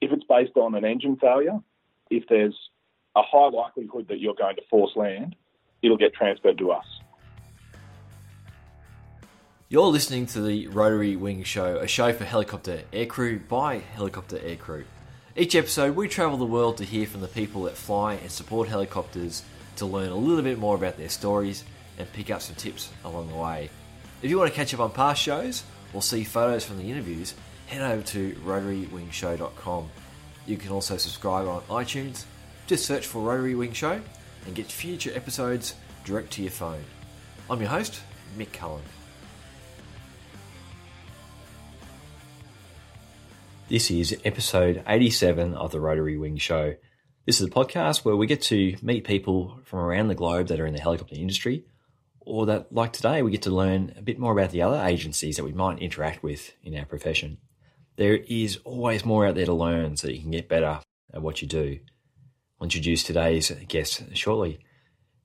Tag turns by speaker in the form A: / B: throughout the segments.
A: if it's based on an engine failure, if there's a high likelihood that you're going to force land, it'll get transferred to us.
B: You're listening to the Rotary Wing Show, a show for helicopter aircrew by helicopter aircrew. Each episode, we travel the world to hear from the people that fly and support helicopters to learn a little bit more about their stories and pick up some tips along the way. If you want to catch up on past shows or see photos from the interviews, head over to rotarywingshow.com. You can also subscribe on iTunes. Just search for Rotary Wing Show and get future episodes direct to your phone. I'm your host, Mick Cullen. This is episode 87 of the Rotary Wing Show. This is a podcast where we get to meet people from around the globe that are in the helicopter industry, or that, like today, we get to learn a bit more about the other agencies that we might interact with in our profession. There is always more out there to learn so you can get better at what you do. I'll introduce today's guest shortly.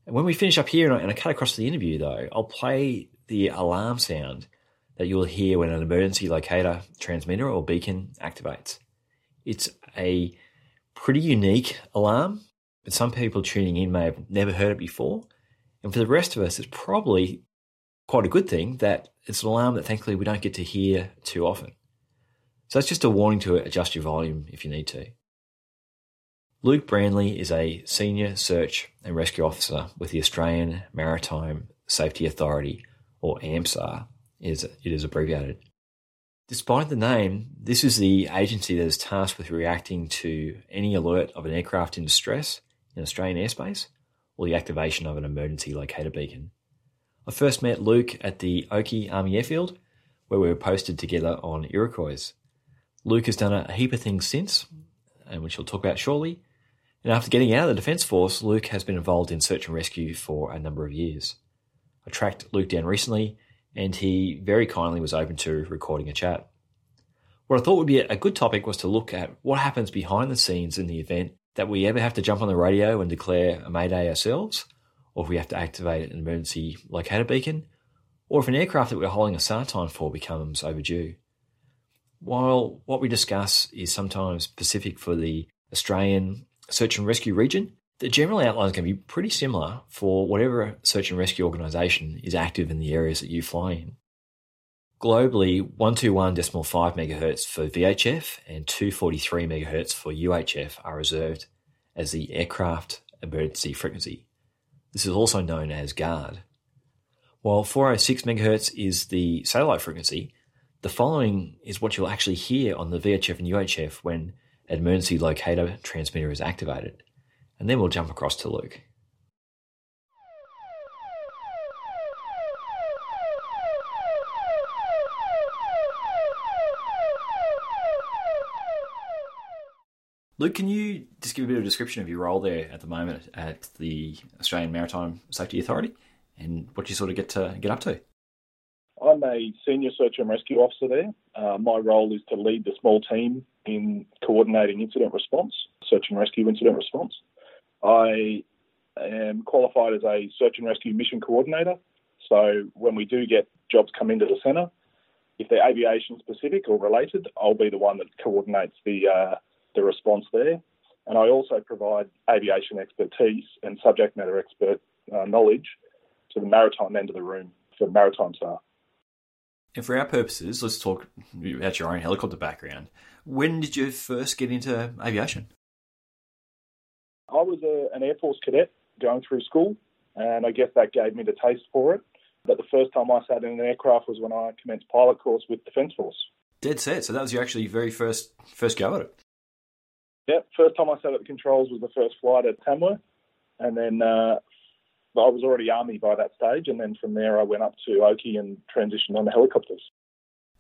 B: When we finish up here and I, and I cut across the interview, though, I'll play the alarm sound that you'll hear when an emergency locator transmitter or beacon activates. It's a pretty unique alarm, but some people tuning in may have never heard it before. And for the rest of us, it's probably quite a good thing that it's an alarm that thankfully we don't get to hear too often. So that's just a warning to adjust your volume if you need to. Luke Brandley is a senior search and rescue officer with the Australian Maritime Safety Authority, or AMSA, is it is abbreviated. Despite the name, this is the agency that is tasked with reacting to any alert of an aircraft in distress in Australian airspace or the activation of an emergency locator beacon. I first met Luke at the Oakey Army Airfield, where we were posted together on Iroquois. Luke has done a heap of things since, and which we'll talk about shortly. And after getting out of the Defence Force, Luke has been involved in search and rescue for a number of years. I tracked Luke down recently and he very kindly was open to recording a chat. What I thought would be a good topic was to look at what happens behind the scenes in the event that we ever have to jump on the radio and declare a mayday ourselves, or if we have to activate an emergency locator beacon, or if an aircraft that we're holding a SAR time for becomes overdue. While what we discuss is sometimes specific for the Australian search and rescue region, the general outline is going to be pretty similar for whatever search and rescue organisation is active in the areas that you fly in. Globally, 121.5 MHz for VHF and 243 MHz for UHF are reserved as the aircraft emergency frequency. This is also known as GUARD. While 406 MHz is the satellite frequency, the following is what you'll actually hear on the VHF and UHF when an emergency locator transmitter is activated and then we'll jump across to Luke. Luke, can you just give a bit of a description of your role there at the moment at the Australian Maritime Safety Authority and what you sort of get to get up to?
A: A senior search and rescue officer there. Uh, my role is to lead the small team in coordinating incident response, search and rescue incident response. I am qualified as a search and rescue mission coordinator. So when we do get jobs come into the centre, if they're aviation specific or related, I'll be the one that coordinates the uh, the response there. And I also provide aviation expertise and subject matter expert uh, knowledge to the maritime end of the room for maritime staff.
B: And for our purposes, let's talk about your own helicopter background. When did you first get into aviation?
A: I was a, an Air Force cadet going through school, and I guess that gave me the taste for it. But the first time I sat in an aircraft was when I commenced pilot course with Defence Force.
B: Dead set. So that was your actually very first first go at it.
A: Yep, first time I sat at the controls was the first flight at Tamworth, and then uh, I was already Army by that stage, and then from there I went up to Oakey and transitioned on the helicopters.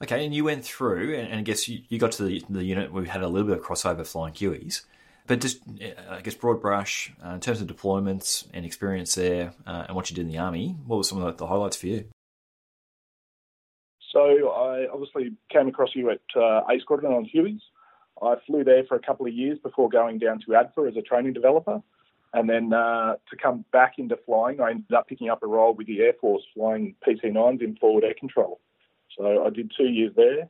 B: Okay, and you went through, and, I guess you, you got to the, the unit where we had a little bit of crossover flying Hueys. But just, I guess, broad brush uh, in terms of deployments and experience there, uh, and what you did in the army. What were some of the, the, highlights for you?
A: So I obviously came across you at uh, A Squadron on Hueys. I flew there for a couple of years before going down to ADFA as a training developer. And then uh, to come back into flying, I ended up picking up a role with the Air Force flying PC-9s in forward air control. So I did two years there.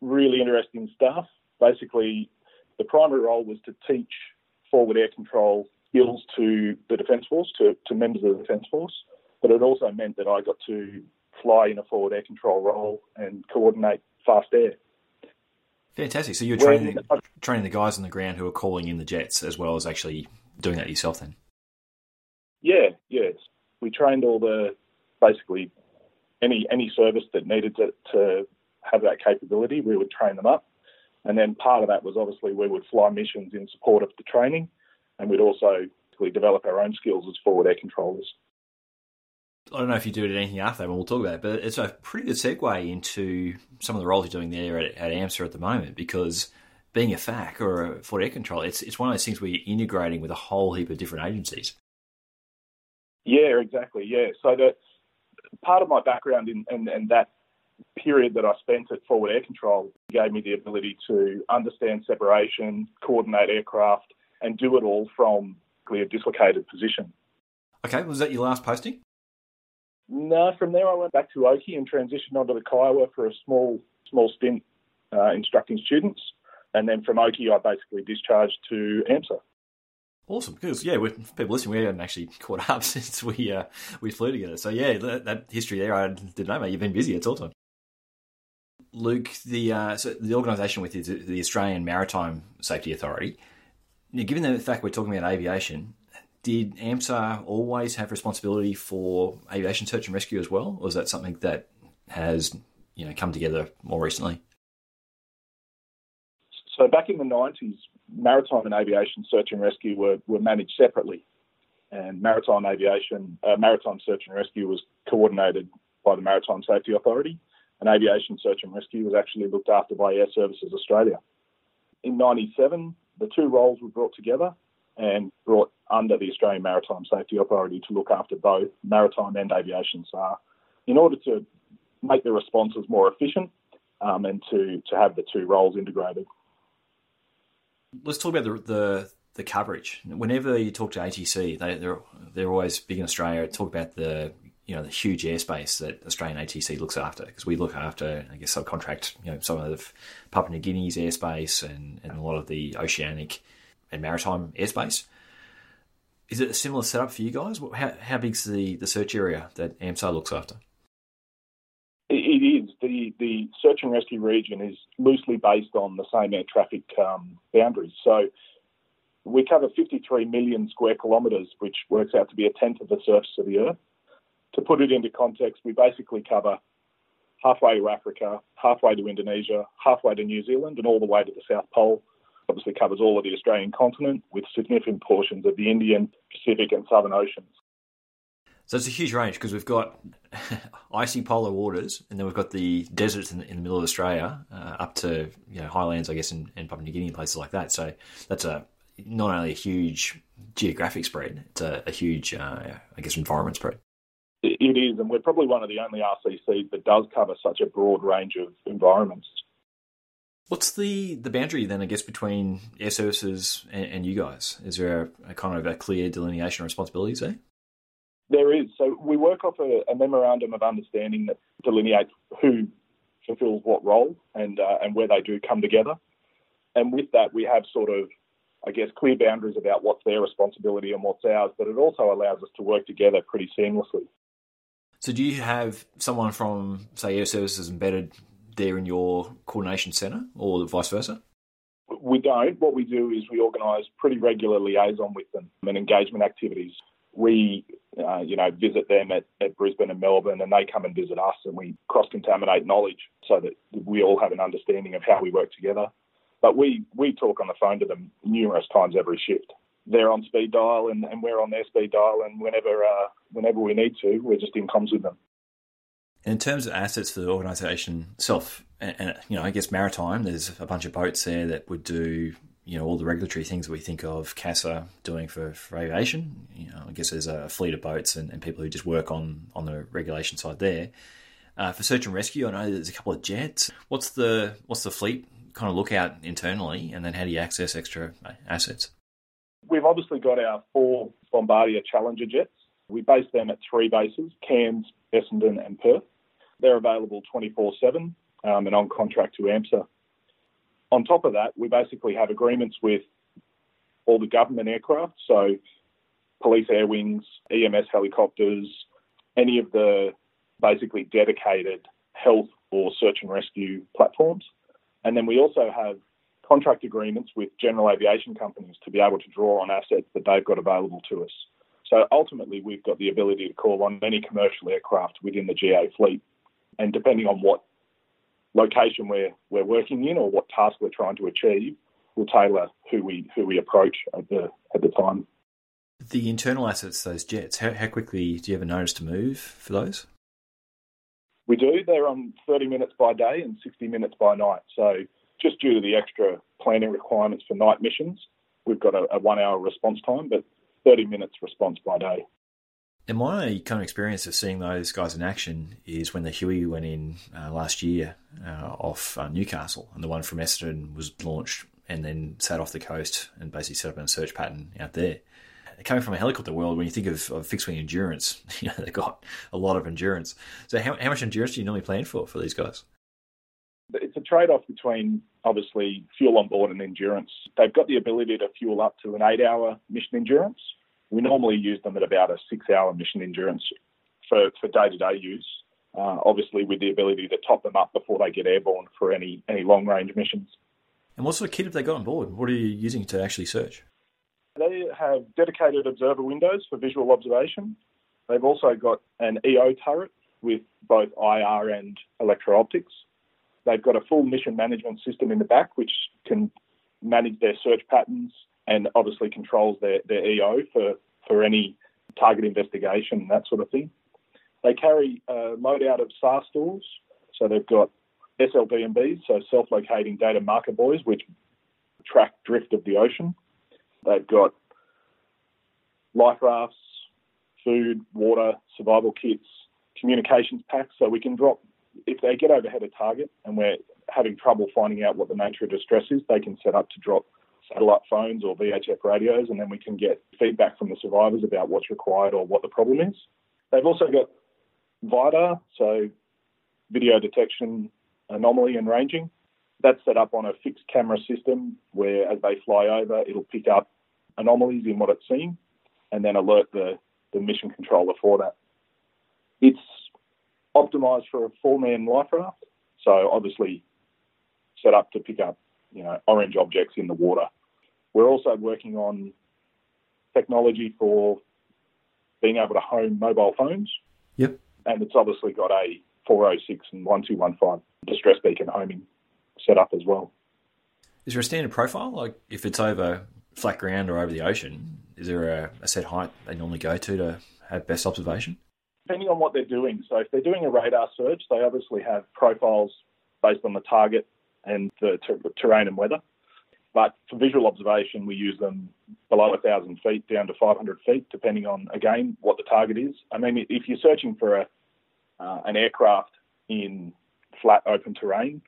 A: Really interesting stuff. Basically, the primary role was to teach forward air control skills to the Defence Force, to, to members of the Defence Force, but it also meant that I got to fly in a forward air control role and coordinate fast air.
B: Fantastic. So you're training, training the guys on the ground who are calling in the jets as well as actually doing that yourself then?
A: Yeah, yes. We trained all the basically any any service that needed to, to have that capability, we would train them up. And then part of that was obviously we would fly missions in support of the training, and we'd also develop our own skills as forward air controllers.
B: I don't know if you do anything after that, but we'll talk about it. But it's a pretty good segue into some of the roles you're doing there at, at AMSA at the moment, because being a FAC or a forward air control, it's it's one of those things where you're integrating with a whole heap of different agencies.
A: Yeah, exactly. Yeah. So the part of my background in and, and that period that I spent at Forward Air Control gave me the ability to understand separation, coordinate aircraft, and do it all from a dislocated position.
B: Okay, was that your last posting?
A: No, from there I went back to Oakey and transitioned onto the Kiowa for a small small stint uh, instructing students, and then from Oakey I basically discharged to AMSA.
B: Awesome, because yeah, people listening, we haven't actually caught up since we uh, we flew together. So yeah, that, that, history there, I didn't know, mate. You've been busy. It's awesome. Luke, the uh, so the organisation with is the Australian Maritime Safety Authority. Now, given the fact we're talking about aviation, did AMSA always have responsibility for aviation search and rescue as well, or is that something that has you know come together more recently?
A: So back in the nineties, maritime and aviation search and rescue were, were managed separately, and maritime aviation, uh, maritime search and rescue was coordinated by the Maritime Safety Authority, and aviation search and rescue was actually looked after by Airservices Australia. In '97, the two roles were brought together and brought under the Australian Maritime Safety Authority to look after both maritime and aviation SAR in order to make the responses more efficient um, and to, to have the two roles integrated
B: let's talk about the, the, the coverage. Whenever you talk to ATC, they, they're they're always big in Australia. Talk about the you know the huge airspace that Australian ATC looks after because we look after I guess subcontract you know some of the Papua New Guinea's airspace and, and a lot of the oceanic and maritime airspace. Is it a similar setup for you guys? How how big's the the search area that AMSA looks after?
A: Is. The, the search and rescue region is loosely based on the same air traffic um, boundaries. So we cover 53 million square kilometres, which works out to be a tenth of the surface of the Earth. To put it into context, we basically cover halfway to Africa, halfway to Indonesia, halfway to New Zealand, and all the way to the South Pole. Obviously, covers all of the Australian continent with significant portions of the Indian, Pacific, and Southern Oceans.
B: So it's a huge range because we've got icy polar waters, and then we've got the deserts in, in the middle of Australia, uh, up to you know highlands, I guess, in, in Papua New Guinea and places like that. So that's a not only a huge geographic spread, it's a, a huge, uh, I guess, environment spread.
A: It is, and we're probably one of the only RCCs that does cover such a broad range of environments.
B: What's the, the boundary then, I guess, between air services and, and you guys? Is there a, a, kind of a clear delineation of responsibilities there?
A: There is. So we work off a, a memorandum of understanding that delineates who fulfills what role and uh, and where they do come together. And with that, we have sort of, I guess, clear boundaries about what's their responsibility and what's ours. But it also allows us to work together pretty seamlessly.
B: So, do you have someone from, say, Air Services embedded there in your coordination centre, or vice versa?
A: We don't. What we do is we organise pretty regular liaison with them and engagement activities we, uh, you know, visit them at, at Brisbane and Melbourne, and they come and visit us, and we cross contaminate knowledge so that we all have an understanding of how we work together. But we we talk on the phone to them numerous times every shift. They're on speed dial, and, and we're on their speed dial, and whenever uh, whenever we need to, we're just in comms with them.
B: In terms of assets for the organisation itself, and, and, you know, I guess maritime, there's a bunch of boats there that would do you know all the regulatory things we think of CASA doing for, for aviation. You know, I guess there's a fleet of boats and, and people who just work on on the regulation side there. Uh, for search and rescue, I know there's a couple of jets. What's the what's the fleet kind of look out internally, and then how do you access extra assets?
A: We've obviously got our four Bombardier Challenger jets. We base them at three bases: Cairns, Essendon, and Perth. They're available 24/7 um, and on contract to AMSA on top of that, we basically have agreements with all the government aircraft, so police air wings, EMS helicopters, any of the basically dedicated health or search and rescue platforms. And then we also have contract agreements with general aviation companies to be able to draw on assets that they've got available to us. So ultimately, we've got the ability to call on any commercial aircraft within the GA fleet. And depending on what location we're, we're working in or what task we're trying to achieve, we'll tailor who we who we approach at the at the time.
B: The internal assets, those jets, how, how quickly do you ever notice to move for those?
A: We do. They're on 30 minutes by day and 60 minutes by night. So just due to the extra planning requirements for night missions, we've got a, a one hour response time, but 30 minutes response by day.
B: And my kind of experience of seeing those guys in action is when the Huey went in uh, last year uh, off uh, Newcastle, and the one from Essendon was launched and then sat off the coast and basically set up a search pattern out there. Coming from a helicopter world, when you think of, of fixed wing endurance, you know they've got a lot of endurance. So, how, how much endurance do you normally plan for for these guys?
A: It's a trade off between obviously fuel on board and endurance. They've got the ability to fuel up to an eight hour mission endurance. We normally use them at about a six hour mission endurance for day to day use. Uh, obviously, with the ability to top them up before they get airborne for any, any long range missions.
B: And what sort of kit have they got on board? What are you using to actually search?
A: They have dedicated observer windows for visual observation. They've also got an EO turret with both IR and electro optics. They've got a full mission management system in the back, which can manage their search patterns and obviously controls their, their EO for, for any target investigation, and that sort of thing. They carry a loadout of SAR stores. So they've got SLDMBs, so self-locating data marker buoys, which track drift of the ocean. They've got life rafts, food, water, survival kits, communications packs, so we can drop if they get overhead a target and we're having trouble finding out what the nature of distress is, they can set up to drop satellite phones or VHF radios, and then we can get feedback from the survivors about what's required or what the problem is. They've also got VIDAR, so video detection, anomaly, and ranging. That's set up on a fixed camera system where, as they fly over, it'll pick up anomalies in what it's seeing and then alert the, the mission controller for that. It's optimized for a four man life raft. So obviously set up to pick up, you know, orange objects in the water. We're also working on technology for being able to home mobile phones.
B: Yep.
A: And it's obviously got a 406 and 1215 distress beacon homing set up as well.
B: Is there a standard profile? Like if it's over flat ground or over the ocean, is there a, a set height they normally go to to have best observation?
A: depending on what they're doing. So if they're doing a radar search, they obviously have profiles based on the target and the ter- terrain and weather. But for visual observation, we use them below 1,000 feet down to 500 feet, depending on, again, what the target is. I mean, if you're searching for a, uh, an aircraft in flat open terrain,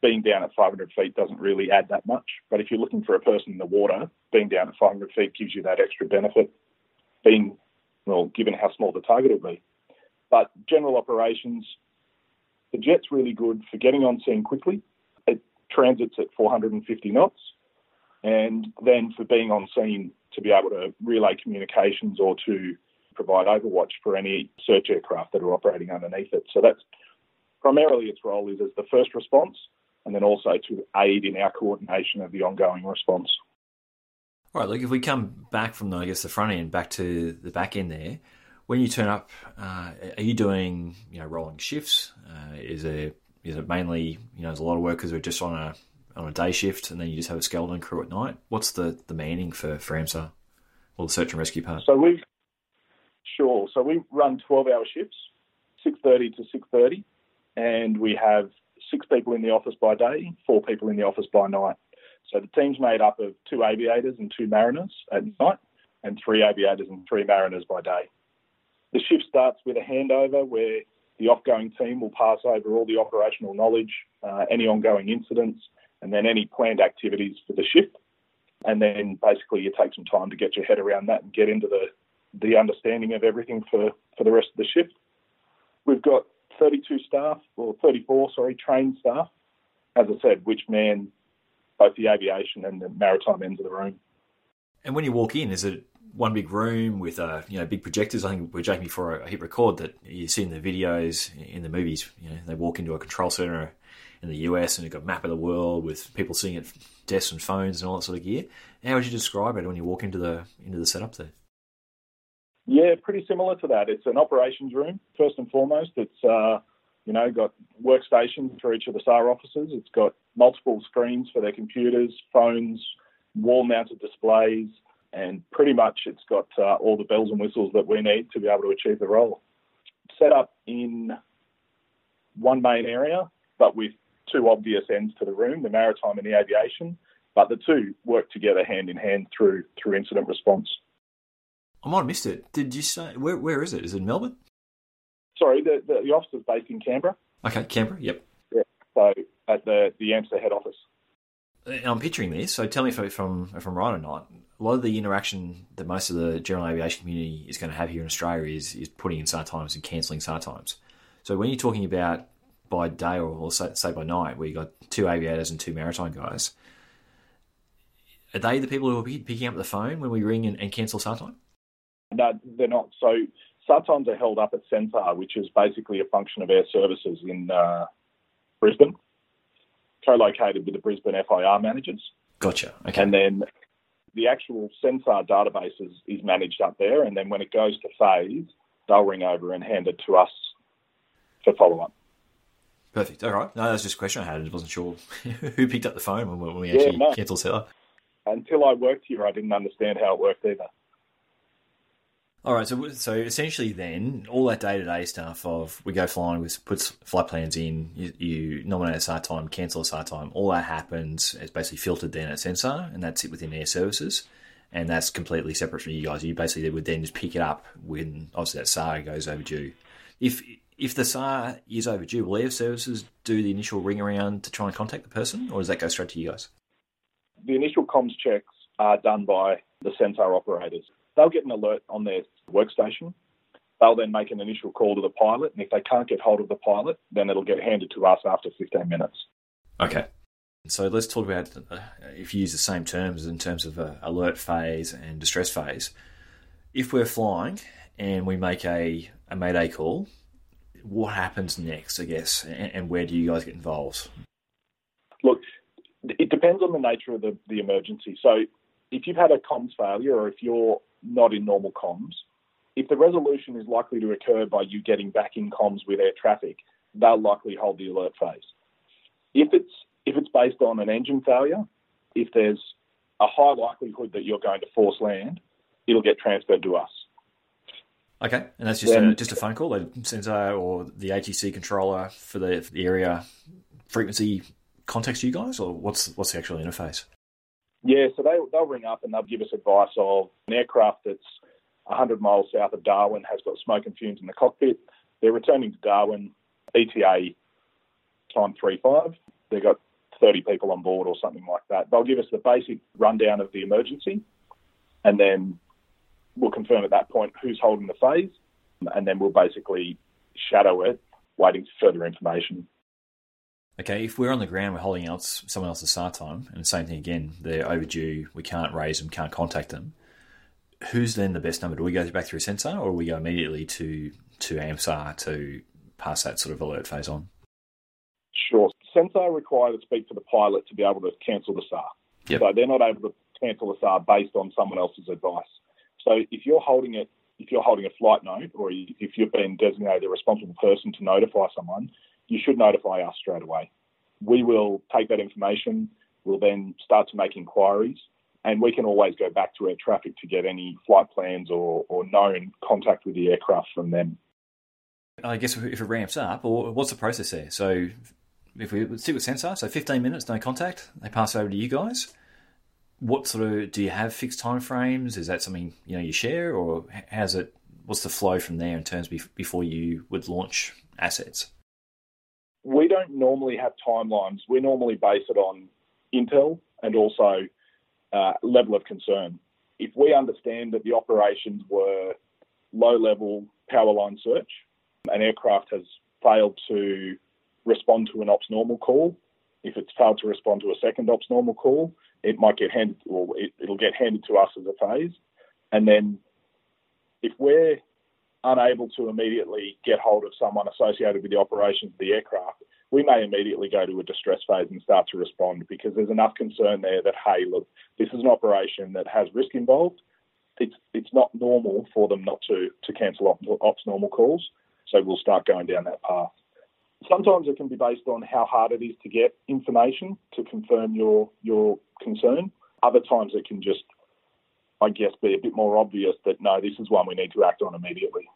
A: being down at 500 feet doesn't really add that much. But if you're looking for a person in the water, being down at 500 feet gives you that extra benefit, being, well, given how small the target will be. But general operations, the jet's really good for getting on scene quickly. It transits at 450 knots. And then for being on scene to be able to relay communications or to provide overwatch for any search aircraft that are operating underneath it. So that's primarily its role is as the first response and then also to aid in our coordination of the ongoing response.
B: All right, look, if we come back from, the, I guess, the front end back to the back end there, when you turn up, uh, are you doing you know rolling shifts? Uh, is there is it mainly you know there's a lot of workers who are just on a on a day shift and then you just have a skeleton crew at night? What's the the manning for for AMSA or the search and rescue part?
A: So we sure. So we run twelve hour shifts, six thirty to six thirty, and we have six people in the office by day, four people in the office by night. So the team's made up of two aviators and two mariners at night, and three aviators and three mariners by day. The shift starts with a handover where the off-going team will pass over all the operational knowledge, uh, any ongoing incidents, and then any planned activities for the shift. And then basically you take some time to get your head around that and get into the, the understanding of everything for, for the rest of the shift. We've got 32 staff, or 34, sorry, trained staff, as I said, which man both the aviation and the maritime ends of the room.
B: And when you walk in, is it one big room with uh, you know big projectors? I think we are joking before I hit record that you see in the videos in the movies. You know, they walk into a control center in the US and you've got a map of the world with people sitting at desks and phones and all that sort of gear. How would you describe it when you walk into the into the setup there?
A: Yeah, pretty similar to that. It's an operations room first and foremost. It's uh, you know got workstations for each of the SAR officers. It's got multiple screens for their computers, phones, wall-mounted displays, and pretty much it's got uh, all the bells and whistles that we need to be able to achieve the role. Set up in one main area, but with two obvious ends to the room, the maritime and the aviation, but the two work together hand in hand through through incident response.
B: I might have missed it. Did you say where where is it? Is it in Melbourne?
A: Sorry, the the, the office is based in Canberra.
B: Okay, Canberra. Yep.
A: Yeah. So at the the AMSA head office.
B: And I'm picturing this. So tell me if, if I'm if I'm right or not. A lot of the interaction that most of the general aviation community is going to have here in Australia is is putting in SAR times and cancelling SAR times. So when you're talking about by day or, or say, say, by night, where you got two aviators and two maritime guys, are they the people who are picking up the phone when we ring and, and cancel SAR time?
A: No, they're not. So SAR times are held up at CENSAR, which is basically a function of air services in uh, Brisbane, co-located with the Brisbane FIR managers.
B: Gotcha. Okay.
A: And then the actual CENSAR database is, is managed up there, and then when it goes to phase, they'll ring over and hand it to us for follow-up.
B: Perfect. All right. No, that's just a question I had. I wasn't sure who picked up the phone when we actually yeah, no. cancelled setup.
A: Until I worked here, I didn't understand how it worked either.
B: All right, so so essentially, then all that day to day stuff of we go flying, we put flight plans in, you, you nominate a SAR time, cancel a SAR time, all that happens. is basically filtered then at CENSAR, and that's it within air services, and that's completely separate from you guys. You basically would then just pick it up when obviously that SAR goes overdue. If if the SAR is overdue, will Air Services do the initial ring around to try and contact the person, or does that go straight to you guys?
A: The initial comms checks are done by the CENSAR operators. They'll get an alert on their workstation. They'll then make an initial call to the pilot, and if they can't get hold of the pilot, then it'll get handed to us after 15 minutes.
B: Okay. So let's talk about uh, if you use the same terms in terms of uh, alert phase and distress phase. If we're flying and we make a, a mayday call, what happens next, I guess, and, and where do you guys get involved?
A: Look, it depends on the nature of the, the emergency. So if you've had a comms failure or if you're not in normal comms, if the resolution is likely to occur by you getting back in comms with air traffic, they'll likely hold the alert phase. If it's if it's based on an engine failure, if there's a high likelihood that you're going to force land, it'll get transferred to us.
B: Okay, and that's just then, a, just a phone call. The CENSAR or the ATC controller for the, for the area frequency contacts you guys, or what's what's the actual interface?
A: Yeah, so they they'll ring up and they'll give us advice of an aircraft that's 100 miles south of Darwin has got smoke and fumes in the cockpit. They're returning to Darwin, ETA time three five. They've got 30 people on board or something like that. They'll give us the basic rundown of the emergency, and then we'll confirm at that point who's holding the phase, and then we'll basically shadow it, waiting for further information.
B: Okay, if we're on the ground, we're holding out someone else's SAR time, and the same thing again, they're overdue, we can't raise them, can't contact them. Who's then the best number? Do we go back through CENSAR or we go immediately to to AMSA to pass that sort of alert phase on?
A: Sure. CENSAR require to speak to the pilot to be able to cancel the SAR. Yep. So they're not able to cancel the SAR based on someone else's advice. So if you're holding it, if you're holding a flight note, or if you've been designated a responsible person to notify someone, you should notify us straight away. We will take that information. We'll then start to make inquiries, and we can always go back to air traffic to get any flight plans or, or known contact with the aircraft from them.
B: I guess if it ramps up, or what's the process there? So if we stick with CENSAR, so 15 minutes, no contact, they pass over to you guys what sort of do you have fixed time frames? Is that something you know you share, or how's it? What's the flow from there in terms of before you would launch assets?
A: We don't normally have timelines. We normally base it on intel and also uh, level of concern. If we understand that the operations were low level power line search, an aircraft has failed to respond to an ops normal call, if it's failed to respond to a second ops normal call, it might get handed, or it, it'll get handed to us as a phase. And then if we're unable to immediately get hold of someone associated with the operations of the aircraft, we may immediately go to a distress phase and start to respond because there's enough concern there that, hey, look, this is an operation that has risk involved. It's, it's not normal for them not to, to cancel ops normal calls. So we'll start going down that path. Sometimes it can be based on how hard it is to get information to confirm your, your concern. Other times it can just, I guess, be a bit more obvious that no, this is one we need to act on immediately.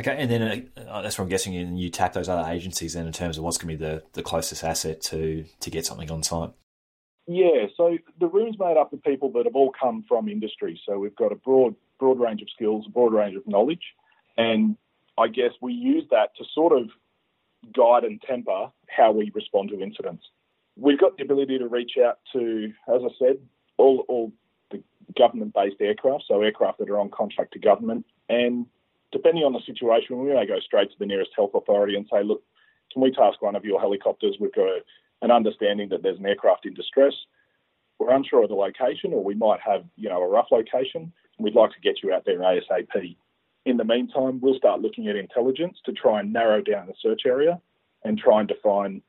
B: Okay, and then uh, that's what I'm guessing. And you tap those other agencies then in terms of what's going to be the, the closest asset to to get something on site.
A: Yeah, so the room's made up of people that have all come from industry. So we've got a broad broad range of skills, a broad range of knowledge, and I guess we use that to sort of guide and temper how we respond to incidents. We've got the ability to reach out to, as I said, all all the government-based aircraft, so aircraft that are on contract to government, and depending on the situation, we may go straight to the nearest health authority and say, look, can we task one of your helicopters? We've got a, an understanding that there's an aircraft in distress. We're unsure of the location, or we might have, you know, a rough location. We'd like to get you out there ASAP. In the meantime, we'll start looking at intelligence to try and narrow down the search area and try and define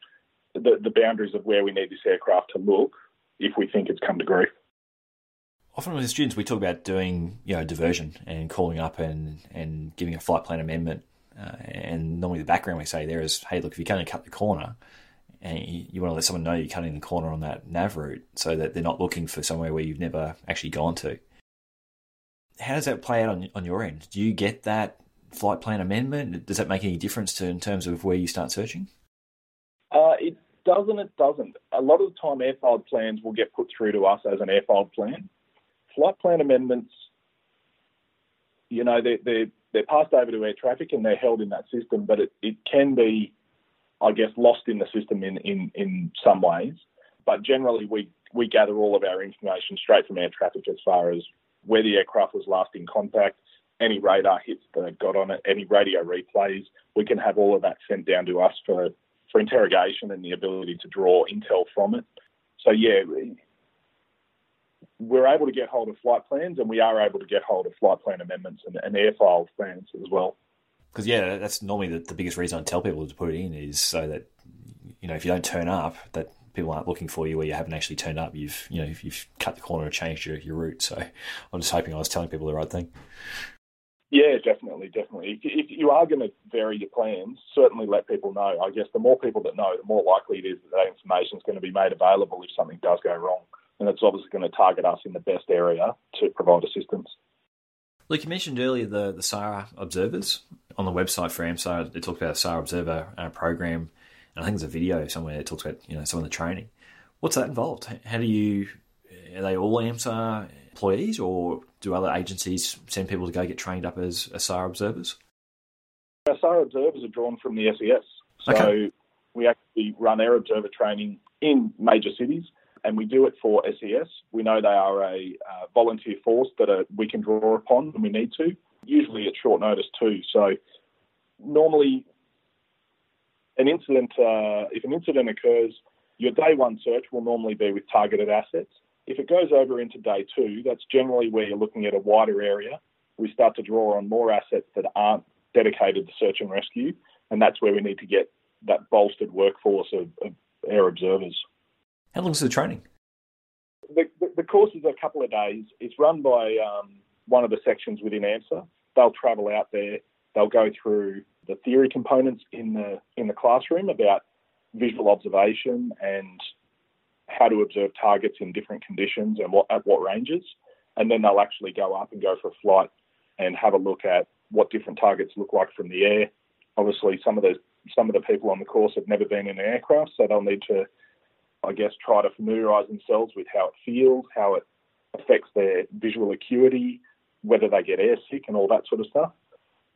A: the, the boundaries of where we need this aircraft to look if we think it's come to grief
B: often with the students we talk about doing you know diversion and calling up and and giving a flight plan amendment. Uh, and normally the background we say there is hey look if you can't cut the corner and you, you, want to let someone know you're cutting the corner on that nav route so that they're not looking for somewhere where you've never actually gone to. How does that play out on, on your end? Do you get that flight plan amendment? Does that make any difference to in terms of where you start searching?
A: Uh, it doesn't it doesn't. A lot of the time airfile plans will get put through to us as an airfile plan flight plan amendments, you know, they're, they're, they're passed over to air traffic and they're held in that system, but it, it can be, I guess, lost in the system in, in, in some ways. But generally, we, we gather all of our information straight from air traffic as far as where the aircraft was last in contact, any radar hits that got on it, any radio replays. We can have all of that sent down to us for, for interrogation and the ability to draw intel from it. So, yeah, we're able to get hold of flight plans and we are able to get hold of flight plan amendments and, and airfile plans as well.
B: Because, yeah, that's normally the, the biggest reason I tell people to put it in is so that, you know, if you don't turn up, that people aren't looking for you where you haven't actually turned up. You've, you know, you've cut the corner and changed your, your route. So I'm just hoping I was telling people the right thing.
A: Yeah, definitely, definitely. If, if you are going to vary your plans, certainly let people know. I guess the more people that know, the more likely it is that that information is going to be made available if something does go wrong and it's obviously going to target us in the best area to provide assistance.
B: Luke, you mentioned earlier the, the SARA observers on the website for AMSA. They talked about a SARA observer uh, program, and I think there's a video somewhere that talks about you know some of the training. What's that involved? How do you are they all AMSA employees, or do other agencies send people to go get trained up as, as SARA observers?
A: Our SARA observers are drawn from the SES, so okay. we actually run air observer training in major cities and we do it for SES. We know they are a uh, volunteer force that are, we can draw upon when we need to, usually at short notice too. So normally, an incident, uh, if an incident occurs, your day one search will normally be with targeted assets. If it goes over into day two, that's generally where you're looking at a wider area. We start to draw on more assets that aren't dedicated to search and rescue, and that's where we need to get that bolstered workforce of, of air observers.
B: How long is the training?
A: The, the, the, course is a couple of days. It's run by um, one of the sections within AMSA. They'll travel out there. They'll go through the theory components in the in the classroom about visual observation and how to observe targets in different conditions and what at what ranges. And then they'll actually go up and go for a flight and have a look at what different targets look like from the air. Obviously, some of the some of the people on the course have never been in an aircraft, so they'll need to I guess, try to familiarise themselves with how it feels, how it affects their visual acuity, whether they get airsick and all that sort of stuff.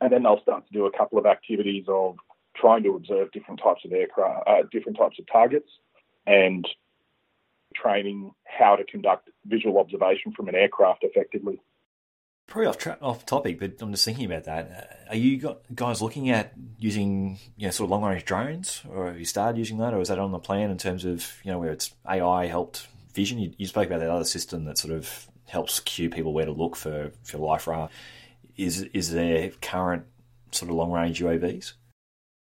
A: And then they'll start to do a couple of activities of trying to observe different types of aircraft, uh, different types of targets, and training how to conduct visual observation from an aircraft effectively.
B: Probably off tra- off topic, but I'm just thinking about that. Uh, are you guys looking at using you know sort of long range drones, or have you started using that, or is that on the plan in terms of you know where it's AI helped vision? You, you spoke about that other system that sort of helps cue people where to look for for life raft. Is is there current sort of long range UAVs?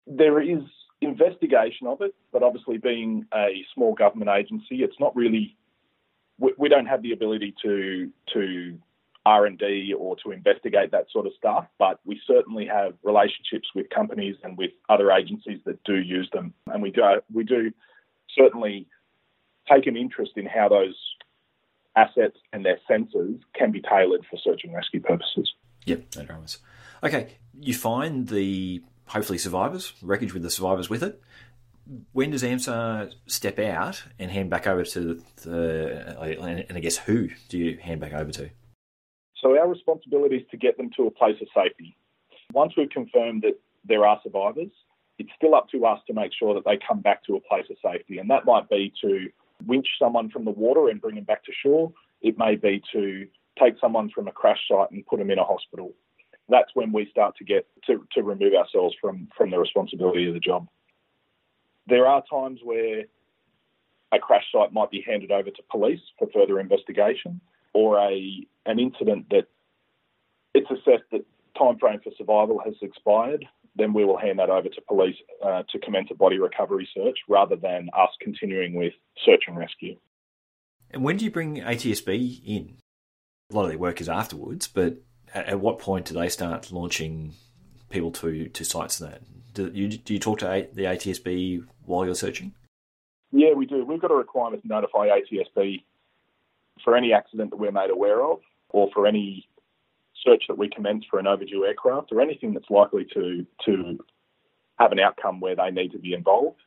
A: There is investigation of it, but obviously being a small government agency, it's not really. We, we don't have the ability to to R and D or to investigate that sort of stuff, but we certainly have relationships with companies and with other agencies that do use them, and we do we do certainly take an interest in how those assets and their sensors can be tailored for search and rescue purposes.
B: Yep, no dramas. Okay, you find the hopefully survivors, wreckage with the survivors with it. When does AMSA step out and hand back over to the, and I guess who do you hand back over to?
A: So our responsibility is to get them to a place of safety. Once we've confirmed that there are survivors, it's still up to us to make sure that they come back to a place of safety. And that might be to winch someone from the water and bring them back to shore. It may be to take someone from a crash site and put them in a hospital that's when we start to get to, to remove ourselves from, from the responsibility of the job. There are times where a crash site might be handed over to police for further investigation, or a an incident that it's assessed that time frame for survival has expired, then we will hand that over to police uh, to commence a body recovery search rather than us continuing with search and rescue.
B: And when do you bring ATSB in? A lot of their work is afterwards, but at what point do they start launching people to, to sites that? Do you, do you talk to the ATSB while you're searching?
A: Yeah, we do. We've got a requirement to notify ATSB for any accident that we're made aware of or for any search that we commence for an overdue aircraft or anything that's likely to, to have an outcome where they need to be involved.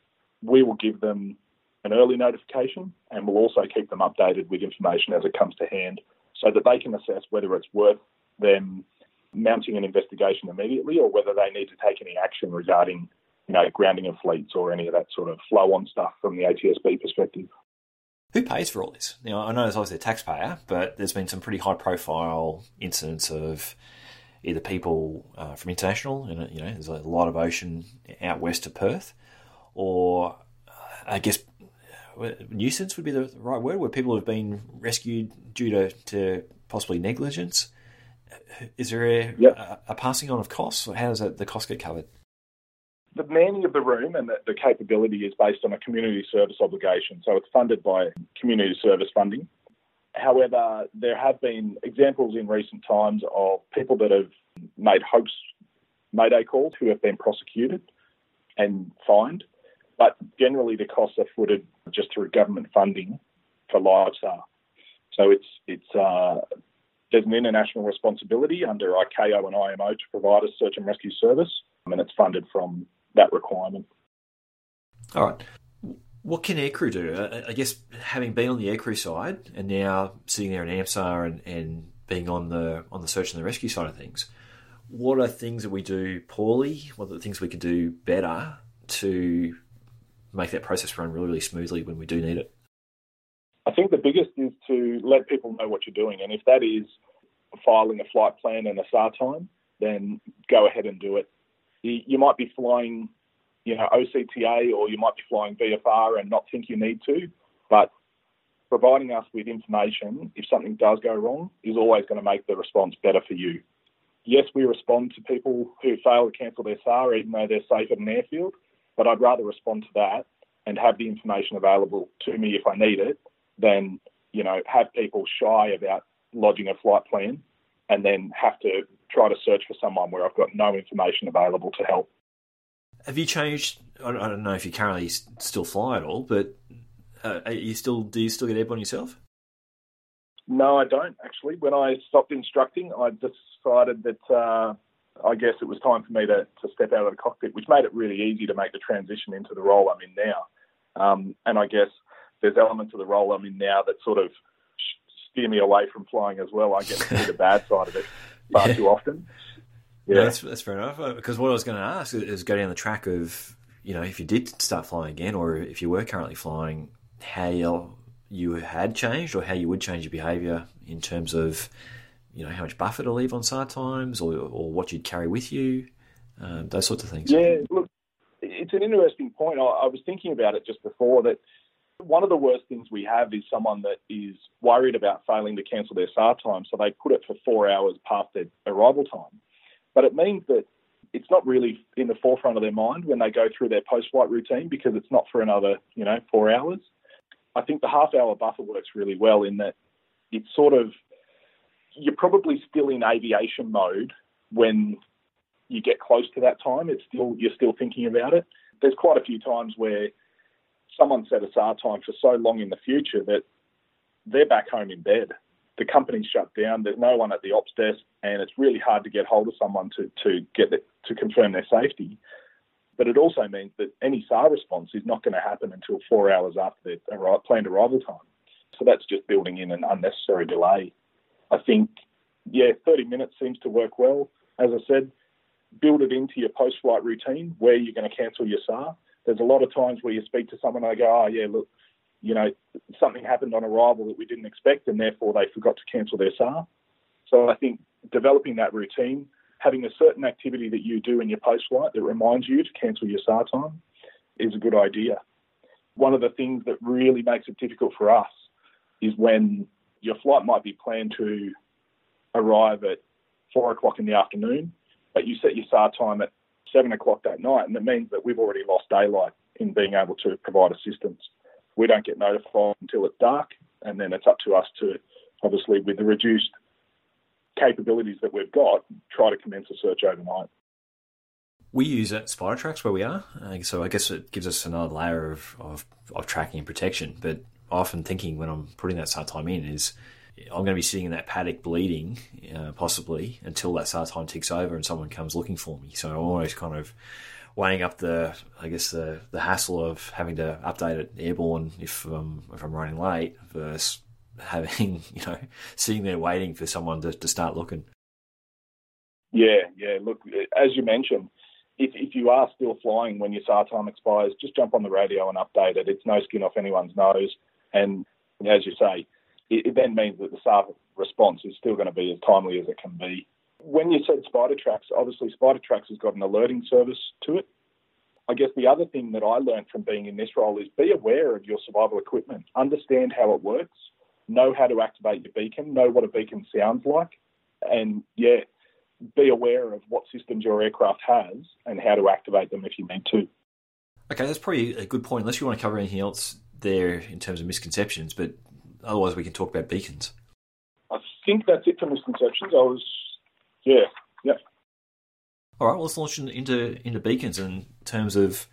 A: We will give them an early notification and we'll also keep them updated with information as it comes to hand so that they can assess whether it's worth them mounting an investigation immediately or whether they need to take any action regarding, you know, grounding of fleets or any of that sort of flow on stuff from the ATSB perspective.
B: Who pays for all this? You know, I know it's obviously a taxpayer, but there's been some pretty high profile incidents of either people uh, from international, and uh, you know, there's a lot of ocean out west of Perth, or uh, I guess uh, nuisance would be the right word, where people have been rescued due to, to possibly negligence is there a, yep. a, a, passing on of costs, or how does that, the cost get covered?
A: The manning of the room and the, the capability is based on a community service obligation, so it's funded by community service funding. However, there have been examples in recent times of people that have made hoax mayday calls who have been prosecuted and fined, but generally the costs are footed just through government funding for LiveStar. So it's it's uh, there's an international responsibility under ICAO and IMO to provide a search and rescue service, and it's funded from that requirement.
B: All right. What can aircrew do? I guess having been on the aircrew side and now sitting there in AMSA and, and being on the on the search and the rescue side of things, what are things that we do poorly? What are the things we could do better to make that process run really, really smoothly when we do need it?
A: I think the biggest is to let people know what you're doing. And if that is filing a flight plan and a SAR time, then go ahead and do it. You, might be flying, you know, OCTA or you might be flying VFR and not think you need to, but providing us with information if something does go wrong is always going to make the response better for you. Yes, we respond to people who fail to cancel their SAR even though they're safe at an airfield, but I'd rather respond to that and have the information available to me if I need it than you know have people shy about lodging a flight plan and then have to try to search for someone where I've got no information available to help.
B: Have you changed? I don't know if you currently still fly at all, but uh, you still do you still get airborne yourself?
A: No, I don't actually. When I stopped instructing, I decided that uh, I guess it was time for me to, to step out of the cockpit, which made it really easy to make the transition into the role I'm in now. Um, and I guess there's elements of the role I'm in now that sort of steer me away from flying as well. I get to see the bad side of it far yeah. too often.
B: Yeah, no, that's, that's fair enough. Because uh, what I was going to ask is go down the track of, you know, if you did start flying again or if you were currently flying, how you, you had changed or how you would change your behaviour in terms of you know, how much buffer to leave on SAR times or, or what you'd carry with you, um, those sorts of things?
A: Yeah, look, it's an interesting point. I, I was thinking about it just before that one of the worst things we have is someone that is worried about failing to cancel their SAR time, so they put it for four hours past their arrival time. But it means that it's not really in the forefront of their mind when they go through their post-flight routine because it's not for another, you know, four hours. I think the half-hour buffer works really well in that it's sort of you're probably still in aviation mode when you get close to that time. It's still you're still thinking about it. There's quite a few times where someone set a SAR time for so long in the future that they're back home in bed the company's shut down. There's no one at the ops desk, and it's really hard to get hold of someone to to get the, to confirm their safety. But it also means that any SAR response is not going to happen until four hours after their planned arrival time. So that's just building in an unnecessary delay. I think, yeah, 30 minutes seems to work well. As I said, build it into your post-flight routine where you're going to cancel your SAR. There's a lot of times where you speak to someone and they go, oh, yeah, look, you know, something happened on arrival that we didn't expect, and therefore they forgot to cancel their SAR. So I think developing that routine, having a certain activity that you do in your post flight that reminds you to cancel your SAR time is a good idea. One of the things that really makes it difficult for us is when your flight might be planned to arrive at four o'clock in the afternoon, but you set your SAR time at seven o'clock that night, and it means that we've already lost daylight in being able to provide assistance we don't get notified until it's dark, and then it's up to us to, obviously, with the reduced capabilities that we've got, try to commence a search overnight.
B: We use at Spidertracks where we are, uh, so I guess it gives us another layer of, of, of tracking and protection. But often thinking when I'm putting that SAR time in is I'm going to be sitting in that paddock bleeding, uh, possibly until that SAR time ticks over and someone comes looking for me. So I'm always kind of weighing up the, I guess the the hassle of having to update it airborne if um, if I'm running late versus having you know sitting there waiting for someone to, to start looking.
A: Yeah, yeah. Look, as you mentioned, if if you are still flying when your SAR time expires, just jump on the radio and update it. It's no skin off anyone's nose, and as you say, it, it then means that the SAR response is still going to be as timely as it can be when you said Spidertracks, obviously Spidertracks has got an alerting service to it. I guess the other thing that I learned from being in this role is be aware of your survival equipment, understand how it works, know how to activate your beacon, know what a beacon sounds like, and yeah, be aware of what systems your aircraft has and how to activate them if you need to.
B: Okay, that's probably a good point. Unless you want to cover anything else there in terms of misconceptions, but otherwise we can talk about beacons.
A: I think that's it for misconceptions. I was yeah, yeah.
B: All right, well, let's launch into into beacons in terms of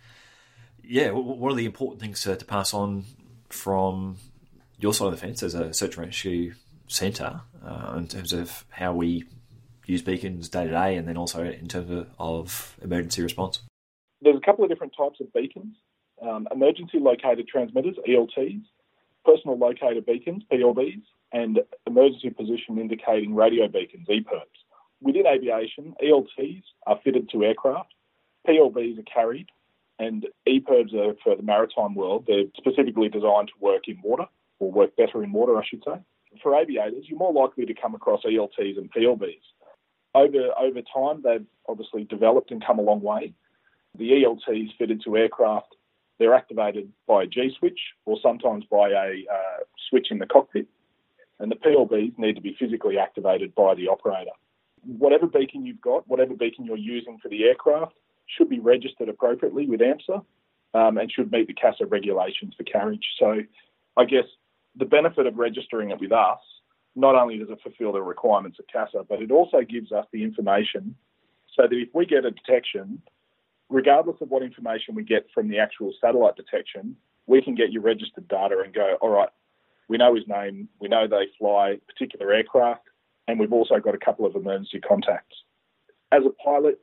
B: yeah, what are the important things to, to pass on from your side of the fence as a search and rescue centre uh, in terms of how we use beacons day to day, and then also in terms of, of, emergency response?
A: There's a couple of different types of beacons: um, emergency located transmitters (ELTs), personal locator beacons (PLBs), and emergency position indicating radio beacons (EPIRBs within aviation, ELTs are fitted to aircraft, PLBs are carried, and EPIRBs are for the maritime world. They're specifically designed to work in water, or work better in water, I should say. For aviators, you're more likely to come across ELTs and PLBs. Over, over time, they've obviously developed and come a long way. The ELTs fitted to aircraft, they're activated by a G switch or sometimes by a uh, switch in the cockpit. And the PLBs need to be physically activated by the operator whatever beacon you've got, whatever beacon you're using for the aircraft, should be registered appropriately with AMSA um, and should meet the CASA regulations for carriage. So, I guess the benefit of registering it with us, not only does it fulfil the requirements of CASA, but it also gives us the information so that if we get a detection, regardless of what information we get from the actual satellite detection, we can get your registered data and go, all right, we know his name, we know they fly particular aircraft, and we've also got a couple of emergency contacts. As a pilot,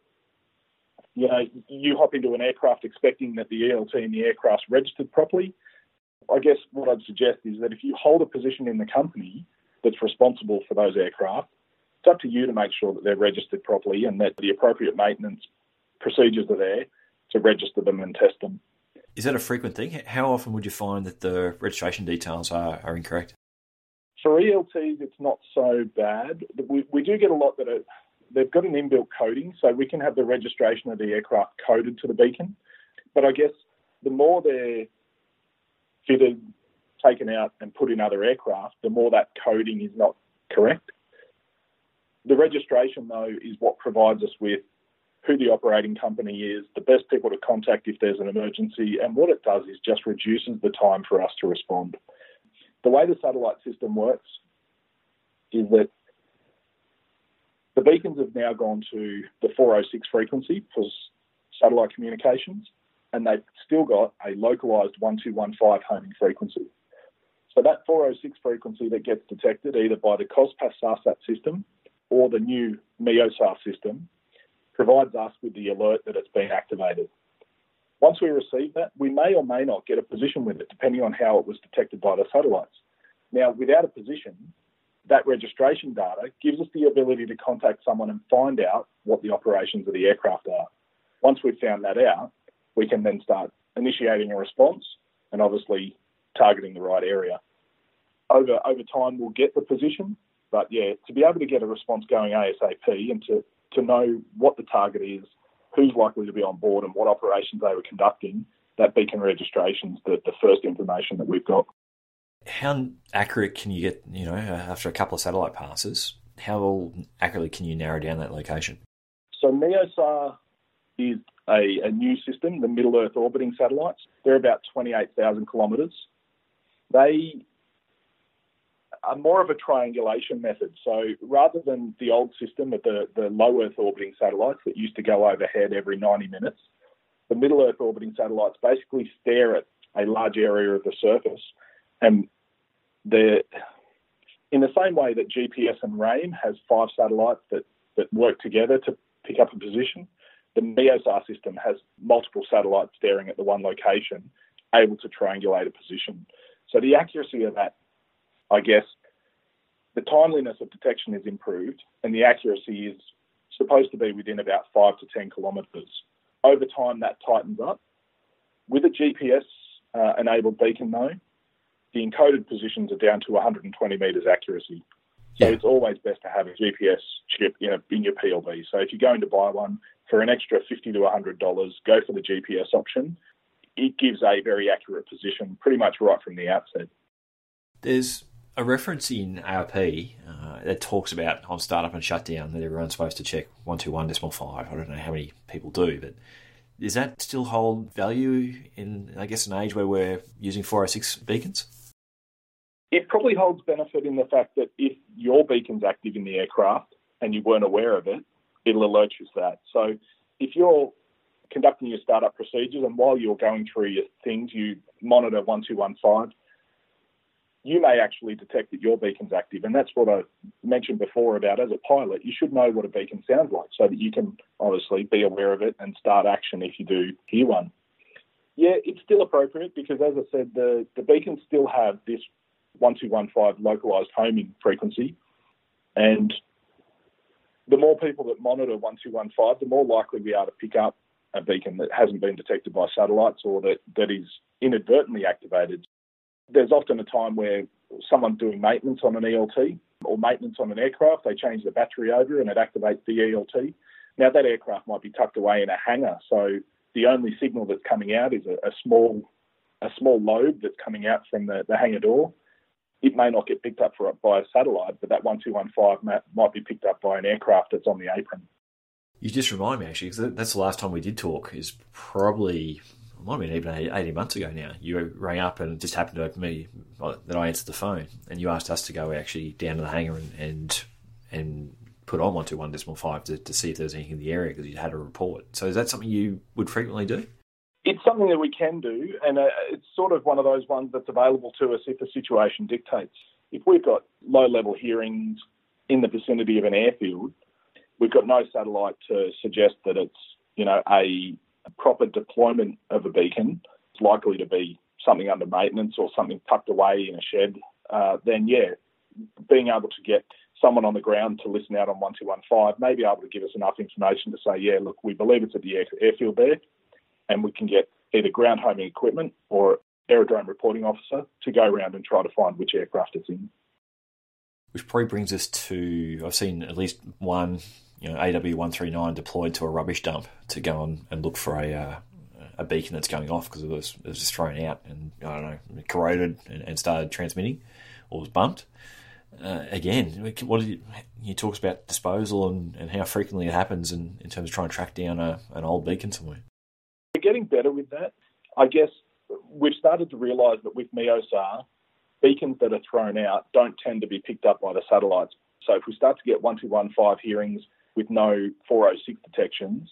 A: you know, you hop into an aircraft expecting that the ELT in the aircraft's registered properly. I guess what I'd suggest is that if you hold a position in the company that's responsible for those aircraft, it's up to you to make sure that they're registered properly and that the appropriate maintenance procedures are there to register them and test them.
B: Is that a frequent thing? How often would you find that the registration details are, are incorrect?
A: For ELTs, it's not so bad. We, we do get a lot that are, they've got an inbuilt coding, so we can have the registration of the aircraft coded to the beacon. But I guess the more they're fitted, taken out, and put in other aircraft, the more that coding is not correct. The registration, though, is what provides us with who the operating company is, the best people to contact if there's an emergency, and what it does is just reduces the time for us to respond. The way the satellite system works is that the beacons have now gone to the 406 frequency for satellite communications, and they've still got a localized 1215 homing frequency. So that 406 frequency that gets detected either by the COSPAS SARSAT system or the new MEOSAR system provides us with the alert that it's been activated. Once we receive that, we may or may not get a position with it, depending on how it was detected by the satellites. Now, without a position, that registration data gives us the ability to contact someone and find out what the operations of the aircraft are. Once we've found that out, we can then start initiating a response and obviously targeting the right area. Over over time, we'll get the position, but yeah, to be able to get a response going ASAP and to to know what the target is, who's likely to be on board, and what operations they were conducting, that beacon registration is the, the first information that we've got.
B: How accurate can you get, you know, after a couple of satellite passes, how accurately can you narrow down that location?
A: So MEOSAR is a, a new system, the Middle Earth orbiting satellites. They're about 28,000 kilometres. They are more of a triangulation method. So rather than the old system of the, the low Earth orbiting satellites that used to go overhead every 90 minutes, the Middle Earth orbiting satellites basically stare at a large area of the surface and in the same way that GPS and RAIM has five satellites that, that work together to pick up a position, the MEOSAR system has multiple satellites staring at the one location, able to triangulate a position. So the accuracy of that I guess the timeliness of detection is improved and the accuracy is supposed to be within about five to 10 kilometres. Over time, that tightens up. With a GPS uh, enabled beacon, though, the encoded positions are down to 120 metres accuracy. So yeah. it's always best to have a GPS chip in, a, in your PLB. So if you're going to buy one for an extra 50 to 100 dollars, go for the GPS option. It gives a very accurate position pretty much right from the outset.
B: There's a reference in ARP uh, that talks about on startup and shutdown that everyone's supposed to check 121 decimal 5. I don't know how many people do, but does that still hold value in, I guess, an age where we're using 406 beacons?
A: It probably holds benefit in the fact that if your beacon's active in the aircraft and you weren't aware of it, it'll alert you to that. So if you're conducting your startup procedures and while you're going through your things, you monitor 1215 you may actually detect that your beacon's active. And that's what I mentioned before about as a pilot, you should know what a beacon sounds like so that you can obviously be aware of it and start action if you do hear one. Yeah, it's still appropriate because, as I said, the, the beacons still have this 1215 localized homing frequency. And the more people that monitor 1215, the more likely we are to pick up a beacon that hasn't been detected by satellites or that, that is inadvertently activated there's often a time where someone doing maintenance on an ELT or maintenance on an aircraft, they change the battery over and it activates the ELT. Now that aircraft might be tucked away in a hangar, so the only signal that's coming out is a, a small a small lobe that's coming out from the, the hangar door. It may not get picked up for, by a satellite, but that 1215 might, might be picked up by an aircraft that's on the apron.
B: You just remind me actually, because that's the last time we did talk. Is probably might have been even 18 months ago now. You rang up and it just happened to me that I answered the phone, and you asked us to go actually down to the hangar and and, and put on 121 decimal 5 to, to see if there was anything in the area because you'd had a report. So is that something you would frequently do?
A: It's something that we can do, and uh, it's sort of one of those ones that's available to us if the situation dictates. If we've got low level hearings in the vicinity of an airfield, we've got no satellite to suggest that it's you know a proper deployment of a beacon is likely to be something under maintenance or something tucked away in a shed, uh, then yeah, being able to get someone on the ground to listen out on 1215 may be able to give us enough information to say, yeah, look, we believe it's at the air- airfield there, and we can get either ground homing equipment or aerodrome reporting officer to go around and try to find which aircraft it's in.
B: which probably brings us to I've seen at least one, you know, AW139 deployed to a rubbish dump to go on and look for a uh, a beacon that's going off because it was it was just thrown out and I don't know corroded and, and started transmitting or was bumped. Uh, again, what you, you talks about disposal and, and how frequently it happens in, in terms of trying to track down a, an old beacon somewhere.
A: We're getting better with that. I guess we've started to realise that with MEOSAR, beacons that are thrown out don't tend to be picked up by the satellites. So if we start to get 1215 hearings with no 406 detections,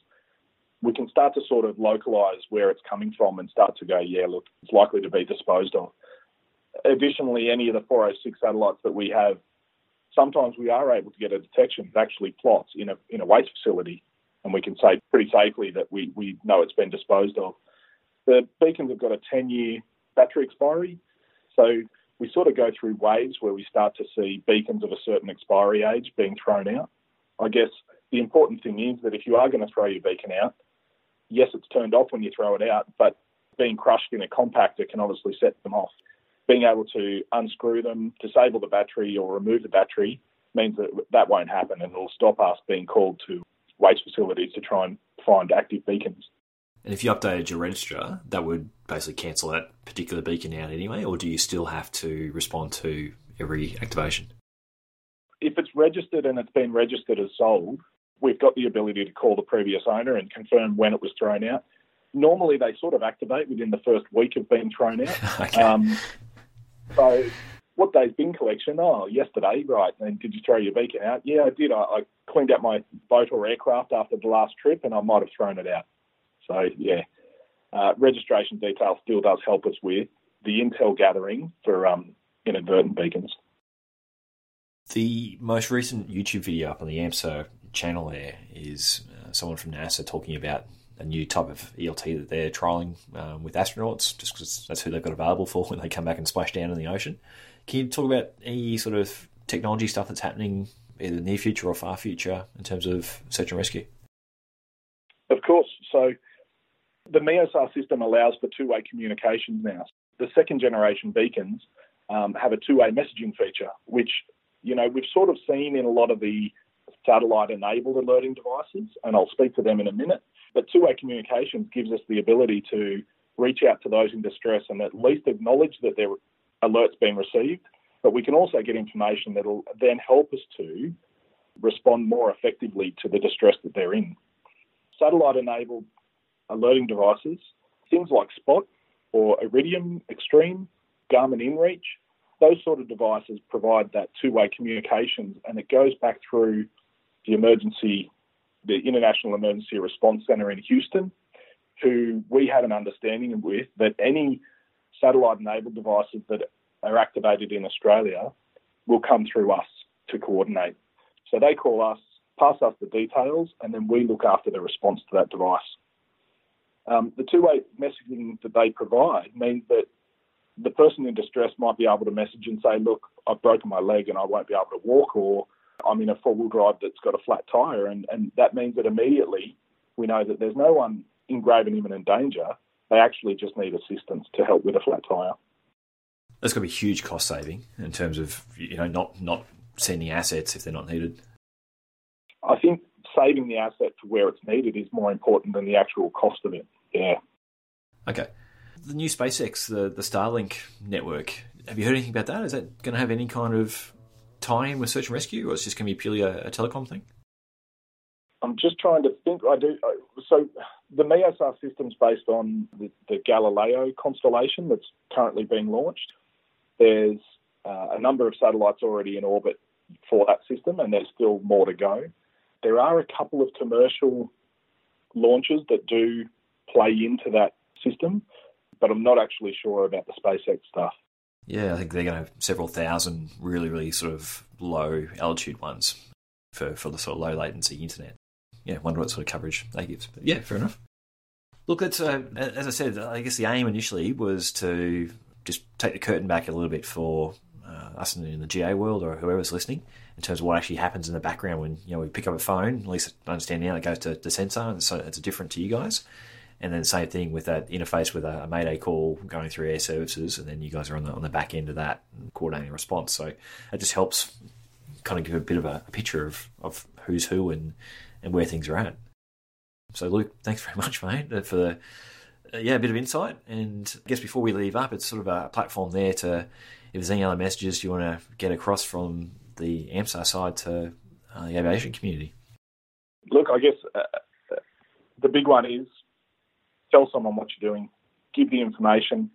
A: we can start to sort of localise where it's coming from and start to go, yeah, look, it's likely to be disposed of. Additionally, any of the 406 satellites that we have, sometimes we are able to get a detection that actually plots in a, in a waste facility, and we can say pretty safely that we, we know it's been disposed of. The beacons have got a 10 year battery expiry, so we sort of go through waves where we start to see beacons of a certain expiry age being thrown out. I guess the important thing is that if you are going to throw your beacon out, yes, it's turned off when you throw it out, but being crushed in a compactor can obviously set them off. Being able to unscrew them, disable the battery, or remove the battery means that that won't happen and it'll stop us being called to waste facilities to try and find active beacons.
B: And if you updated your register, that would basically cancel that particular beacon out anyway, or do you still have to respond to every activation?
A: If it's registered and it's been registered as sold, we've got the ability to call the previous owner and confirm when it was thrown out. Normally, they sort of activate within the first week of being thrown out. okay. um, so, what day's bin collection? Oh, yesterday, right. And did you throw your beacon out? Yeah, I did. I, I cleaned out my boat or aircraft after the last trip and I might have thrown it out. So, yeah, uh, registration detail still does help us with the intel gathering for um, inadvertent beacons.
B: The most recent YouTube video up on the AMSA channel there is uh, someone from NASA talking about a new type of ELT that they're trialing um, with astronauts, just because that's who they've got available for when they come back and splash down in the ocean. Can you talk about any sort of technology stuff that's happening either near future or far future in terms of search and rescue?
A: Of course. So the MEOSAR system allows for two-way communications now. The second generation beacons um, have a two-way messaging feature, which you know we've sort of seen in a lot of the satellite-enabled alerting devices, and I'll speak to them in a minute. But two-way communications gives us the ability to reach out to those in distress and at least acknowledge that their alert's been received. But we can also get information that will then help us to respond more effectively to the distress that they're in. Satellite-enabled alerting devices, things like Spot or Iridium Extreme, Garmin InReach, those sort of devices provide that two-way communications, and it goes back through the emergency, the International Emergency Response Centre in Houston, who we have an understanding with that any satellite-enabled devices that are activated in Australia will come through us to coordinate. So they call us, pass us the details, and then we look after the response to that device. Um, the two-way messaging that they provide means that the person in distress might be able to message and say, "Look, I've broken my leg and I won't be able to walk," or "I'm in a four-wheel drive that's got a flat tire," and and that means that immediately we know that there's no one in grave and imminent danger. They actually just need assistance to help with a flat tire.
B: That's going to be huge cost saving in terms of you know not not sending assets if they're not needed.
A: I think saving the asset to where it's needed is more important than the actual cost of it. Yeah.
B: Okay. The new SpaceX, the, the Starlink network, have you heard anything about that? Is that going to have any kind of in with search and rescue, or it's just going to be purely a, a telecom thing?
A: I'm just trying to think. I do. So the MEOSAR system's based on the, the Galileo constellation that's currently being launched. There's uh, a number of satellites already in orbit for that system, and there's still more to go. There are a couple of commercial launches that do play into that system, but I'm not actually sure about the SpaceX stuff.
B: Yeah, I think they're going to have several thousand really, really sort of low altitude ones for, for the sort of low latency internet. Yeah, wonder what sort of coverage they give. But yeah, fair enough. Look, it's, uh, as I said, I guess the aim initially was to just take the curtain back a little bit for uh, us in the GA world or whoever's listening in terms of what actually happens in the background when you know we pick up a phone. At least I understand now it goes to the CENSAR, and so it's different to you guys. And then same thing with that interface with a, a Mayday call going through Airservices, and then you guys are on the on the back end of that coordinating response. So it just helps kind of give a bit of a, a picture of, of who's who and, and where things are at. So, Luke, thanks very much, mate, uh, for the uh, yeah a bit of insight. And I guess before we leave up, it's sort of a platform there to if there's any other messages you want to get across from the AMSA side to uh, the aviation community.
A: Look, I guess uh, the big one is tell someone what you're doing, give the information,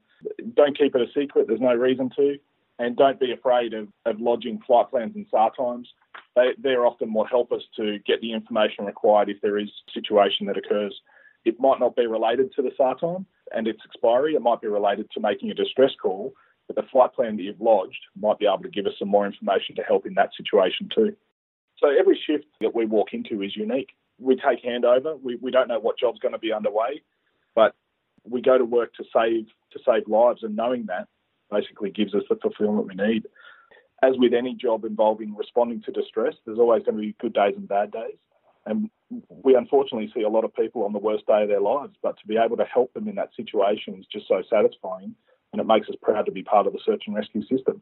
A: don't keep it a secret. There's no reason to, and don't be afraid of, of lodging flight plans and SAR times. They, they're often what help us to get the information required if there is a situation that occurs. It might not be related to the SAR time and its expiry. It might be related to making a distress call, but the flight plan that you've lodged might be able to give us some more information to help in that situation too. So every shift that we walk into is unique. We take handover. We, we don't know what job's going to be underway, but we go to work to save to save lives, and knowing that basically gives us the fulfillment we need. As with any job involving responding to distress, there's always going to be good days and bad days. And we unfortunately see a lot of people on the worst day of their lives, but to be able to help them in that situation is just so satisfying and it makes us proud to be part of the search and rescue system.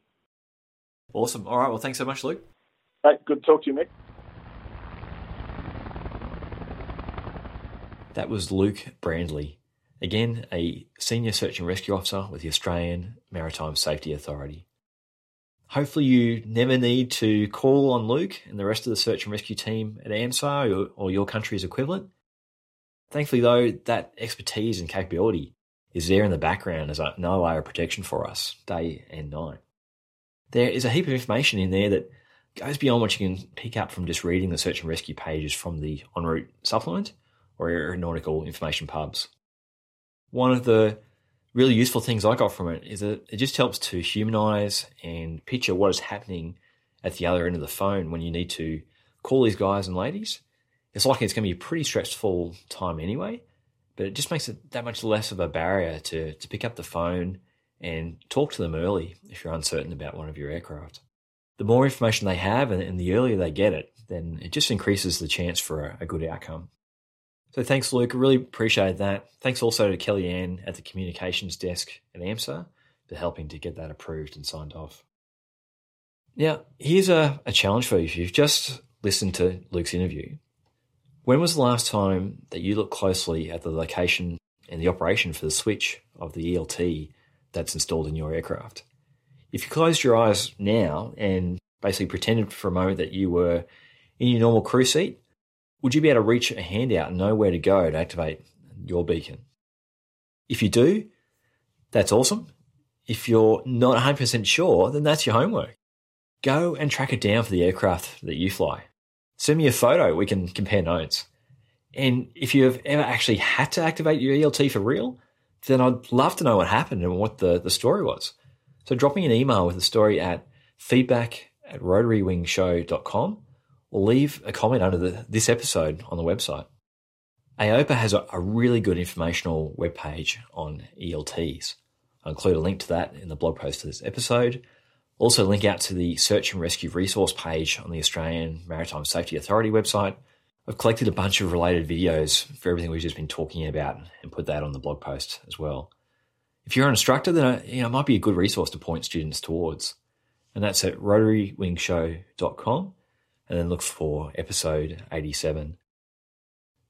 B: Awesome. All right. Well, thanks so much, Luke.
A: Hey, good to talk to you, Mick.
B: That was Luke Brandley, again, a senior search and rescue officer with the Australian Maritime Safety Authority. Hopefully, you never need to call on Luke and the rest of the search and rescue team at AMSA or, your country's equivalent. Thankfully, though, that expertise and capability is there in the background as another layer of protection for us, day and night. There is a heap of information in there that goes beyond what you can pick up from just reading the search and rescue pages from the en route supplement or aeronautical information pubs. One of the really useful things I got from it is that it just helps to humanize and picture what is happening at the other end of the phone when you need to call these guys and ladies. It's likely it's going to be a pretty stressful time anyway, but it just makes it that much less of a barrier to, to pick up the phone and talk to them early if you're uncertain about one of your aircraft. The more information they have and, the earlier they get it, then it just increases the chance for a good outcome. So thanks, Luke. Really appreciate that. Thanks also to Kellyanne at the communications desk at AMSA for helping to get that approved and signed off. Now, here's a, a challenge for you. If you've just listened to Luke's interview, when was the last time that you looked closely at the location and the operation for the switch of the ELT that's installed in your aircraft? If you closed your eyes now and basically pretended for a moment that you were in your normal crew seat, would you be able to reach a hand out and know where to go to activate your beacon? If you do, that's awesome. If you're not 100% sure, then that's your homework. Go and track it down for the aircraft that you fly. Send me a photo, we can compare notes. And if you've ever actually had to activate your ELT for real, then I'd love to know what happened and what the, the story was. So drop me an email with the story at feedback at rotarywingshow.com or leave a comment under the, this episode on the website. AOPA has a, a really good informational webpage on ELTs. I'll include a link to that in the blog post to this episode. Also, link out to the search and rescue resource page on the Australian Maritime Safety Authority website. I've collected a bunch of related videos for everything we've just been talking about and put that on the blog post as well. If you're an instructor, then uh, you know, it might be a good resource to point students towards. And that's at rotarywingshow.com and then look for episode 87.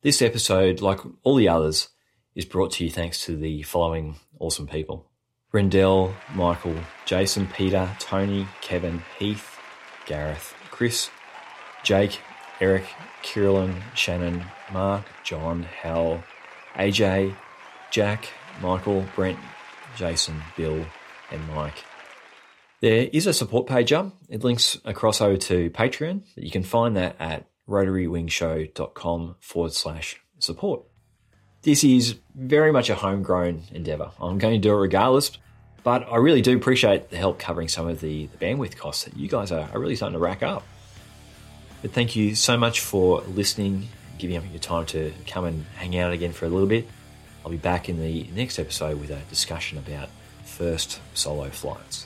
B: This episode, like all the others, is brought to you thanks to the following awesome people Rendell, Michael, Jason, Peter, Tony, Kevin, Heath, Gareth, Chris, Jake, Eric, Kieran, Shannon, Mark, John, Hal, AJ, Jack, Michael, Brent, Jason, Bill, and Mike. There is a support page up. It links across over to Patreon. You can find that at rotarywingshow.com forward slash support. This is very much a homegrown endeavour. I'm going to do it regardless, but I really do appreciate the help covering some of the, the bandwidth costs that you guys are, are really starting to rack up. But thank you so much for listening, giving up your time to come and hang out again for a little bit. I'll be back in the next episode with a discussion about first solo flights.